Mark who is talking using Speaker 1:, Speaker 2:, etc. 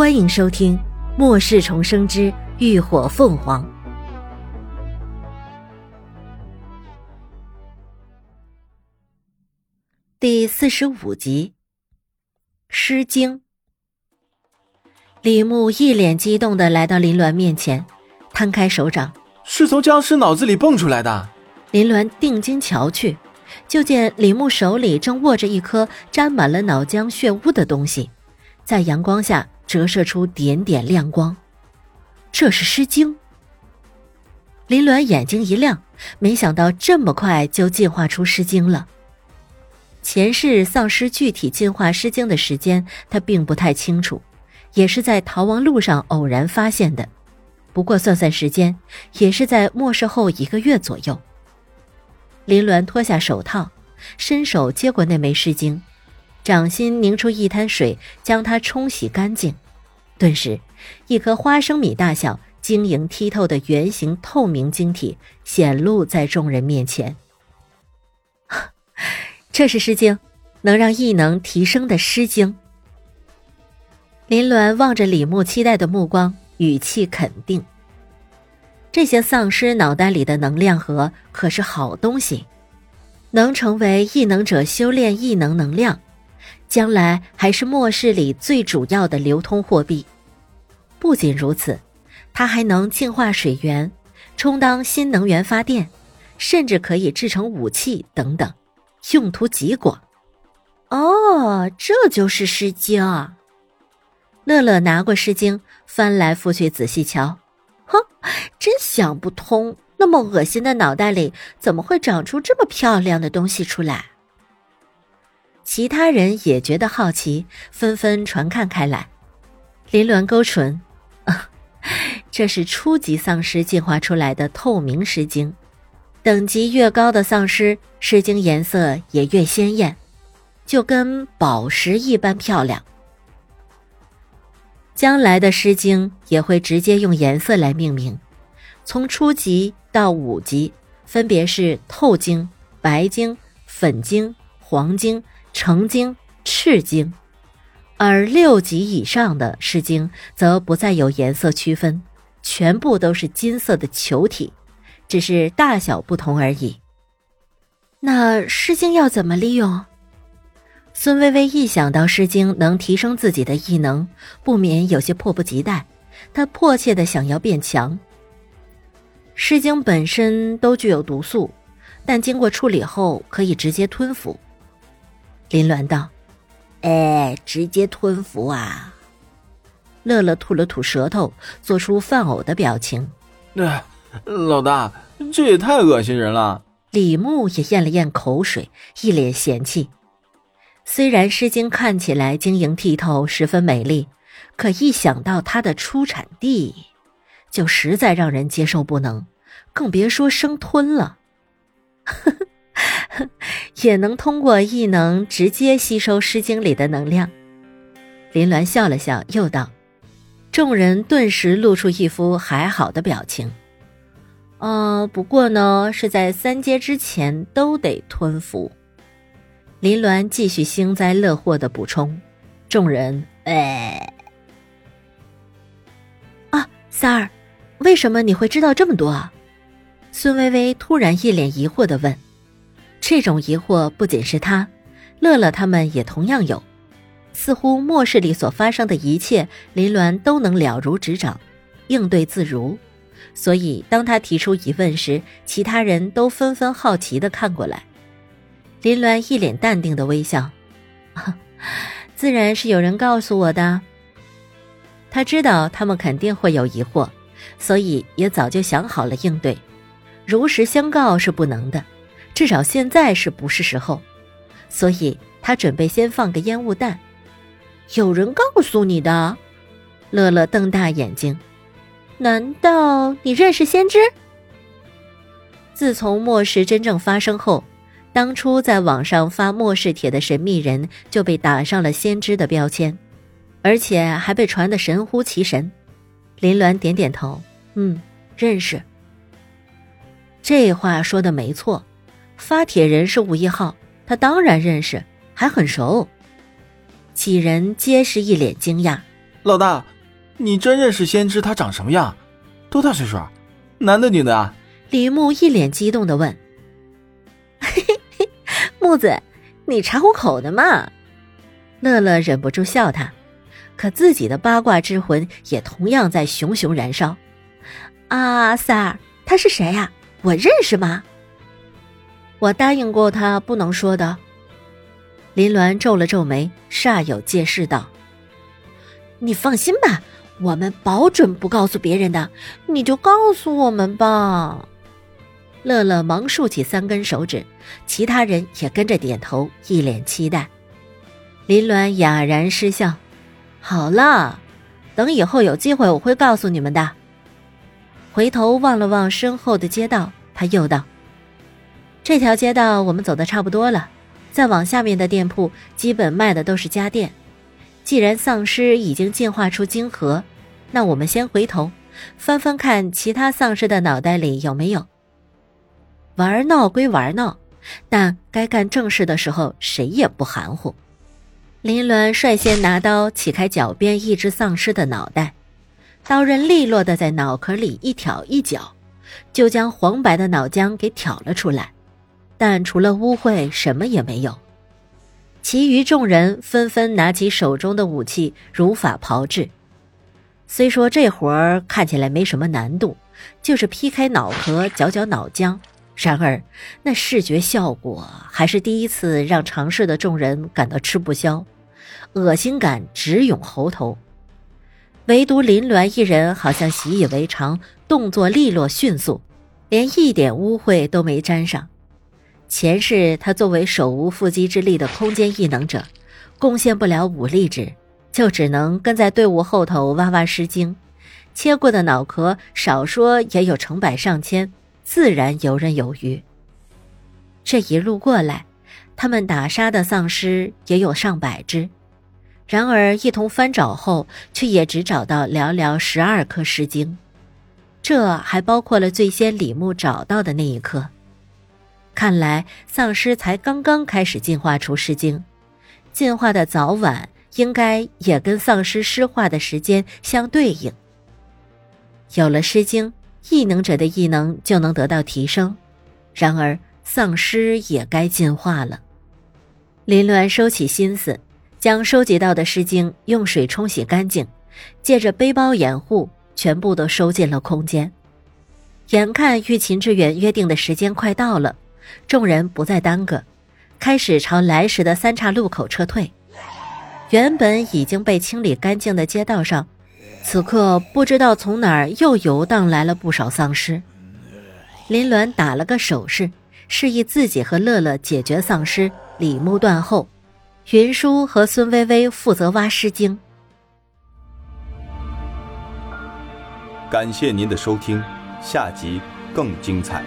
Speaker 1: 欢迎收听《末世重生之浴火凤凰》第四十五集《诗经》。李牧一脸激动的来到林鸾面前，摊开手掌：“
Speaker 2: 是从僵尸脑子里蹦出来的。”
Speaker 1: 林鸾定睛瞧去，就见李牧手里正握着一颗沾满了脑浆血污的东西，在阳光下。折射出点点亮光，这是《诗经》。林鸾眼睛一亮，没想到这么快就进化出《诗经》了。前世丧尸具体进化《诗经》的时间，他并不太清楚，也是在逃亡路上偶然发现的。不过算算时间，也是在末世后一个月左右。林鸾脱下手套，伸手接过那枚《诗经》。掌心凝出一滩水，将它冲洗干净。顿时，一颗花生米大小、晶莹剔透的圆形透明晶体显露在众人面前。这是《诗经》，能让异能提升的《诗经》。林鸾望着李牧期待的目光，语气肯定：“这些丧尸脑袋里的能量核可是好东西，能成为异能者修炼异能能量。”将来还是末世里最主要的流通货币。不仅如此，它还能净化水源，充当新能源发电，甚至可以制成武器等等，用途极广。哦，这就是《诗经》。乐乐拿过《诗经》，翻来覆去仔细瞧。哼，真想不通，那么恶心的脑袋里怎么会长出这么漂亮的东西出来？其他人也觉得好奇，纷纷传看开来。林鸾勾唇：“这是初级丧尸进化出来的透明诗经，等级越高的丧尸，诗经颜色也越鲜艳，就跟宝石一般漂亮。将来的诗经也会直接用颜色来命名，从初级到五级，分别是透晶、白晶、粉晶、黄晶。”成精、赤精，而六级以上的诗经则不再有颜色区分，全部都是金色的球体，只是大小不同而已。那诗经要怎么利用？孙微微一想到诗经能提升自己的异能，不免有些迫不及待。她迫切的想要变强。诗经本身都具有毒素，但经过处理后可以直接吞服。林鸾道：“哎，直接吞服啊！”乐乐吐了吐舌头，做出犯呕的表情。
Speaker 2: 那老大，这也太恶心人了。
Speaker 1: 李牧也咽了咽口水，一脸嫌弃。虽然《诗经》看起来晶莹剔透，十分美丽，可一想到它的出产地，就实在让人接受不能，更别说生吞了。呵呵。也能通过异能直接吸收《诗经》里的能量。林鸾笑了笑，又道：“众人顿时露出一副还好的表情。呃，不过呢，是在三阶之前都得吞服。”林鸾继续幸灾乐祸的补充。众人，哎，啊，三儿，为什么你会知道这么多？啊？孙微微突然一脸疑惑的问。这种疑惑不仅是他，乐乐他们也同样有。似乎末世里所发生的一切，林鸾都能了如指掌，应对自如。所以当他提出疑问时，其他人都纷纷好奇的看过来。林鸾一脸淡定的微笑：“自然是有人告诉我的。他知道他们肯定会有疑惑，所以也早就想好了应对。如实相告是不能的。”至少现在是不是时候？所以他准备先放个烟雾弹。有人告诉你的？乐乐瞪大眼睛。难道你认识先知？自从末世真正发生后，当初在网上发末世帖的神秘人就被打上了先知的标签，而且还被传得神乎其神。林鸾点点头，嗯，认识。这话说的没错。发帖人是吴一浩，他当然认识，还很熟。几人皆是一脸惊讶，
Speaker 2: 老大，你真认识先知？他长什么样？多大岁数？男的女的啊？
Speaker 1: 李牧一脸激动的问：“嘿嘿嘿，木子，你查户口的嘛？”乐乐忍不住笑他，可自己的八卦之魂也同样在熊熊燃烧。啊，三儿，他是谁呀？我认识吗？我答应过他不能说的。林鸾皱了皱眉，煞有介事道：“你放心吧，我们保准不告诉别人的。你就告诉我们吧。”乐乐忙竖起三根手指，其他人也跟着点头，一脸期待。林鸾哑然失笑：“好了，等以后有机会，我会告诉你们的。”回头望了望身后的街道，他又道：“这条街道我们走的差不多了，再往下面的店铺基本卖的都是家电。既然丧尸已经进化出晶核，那我们先回头翻翻看其他丧尸的脑袋里有没有。玩闹归玩闹，但该干正事的时候谁也不含糊。”林鸾率先拿刀起开脚边一只丧尸的脑袋。刀刃利落的在脑壳里一挑一绞，就将黄白的脑浆给挑了出来，但除了污秽什么也没有。其余众人纷纷拿起手中的武器，如法炮制。虽说这活儿看起来没什么难度，就是劈开脑壳搅搅脑浆，然而那视觉效果还是第一次让尝试的众人感到吃不消，恶心感直涌喉头。唯独林鸾一人好像习以为常，动作利落迅速，连一点污秽都没沾上。前世他作为手无缚鸡之力的空间异能者，贡献不了武力值，就只能跟在队伍后头挖挖尸精。切过的脑壳少说也有成百上千，自然游刃有余。这一路过来，他们打杀的丧尸也有上百只。然而，一同翻找后，却也只找到寥寥十二颗尸精，这还包括了最先李牧找到的那一颗。看来，丧尸才刚刚开始进化出尸精，进化的早晚应该也跟丧尸尸化的时间相对应。有了尸精，异能者的异能就能得到提升，然而丧尸也该进化了。林鸾收起心思。将收集到的尸精用水冲洗干净，借着背包掩护，全部都收进了空间。眼看与秦志远约定的时间快到了，众人不再耽搁，开始朝来时的三岔路口撤退。原本已经被清理干净的街道上，此刻不知道从哪儿又游荡来了不少丧尸。林鸾打了个手势，示意自己和乐乐解决丧尸，李牧断后。云舒和孙薇薇负责挖尸精。
Speaker 3: 感谢您的收听，下集更精彩。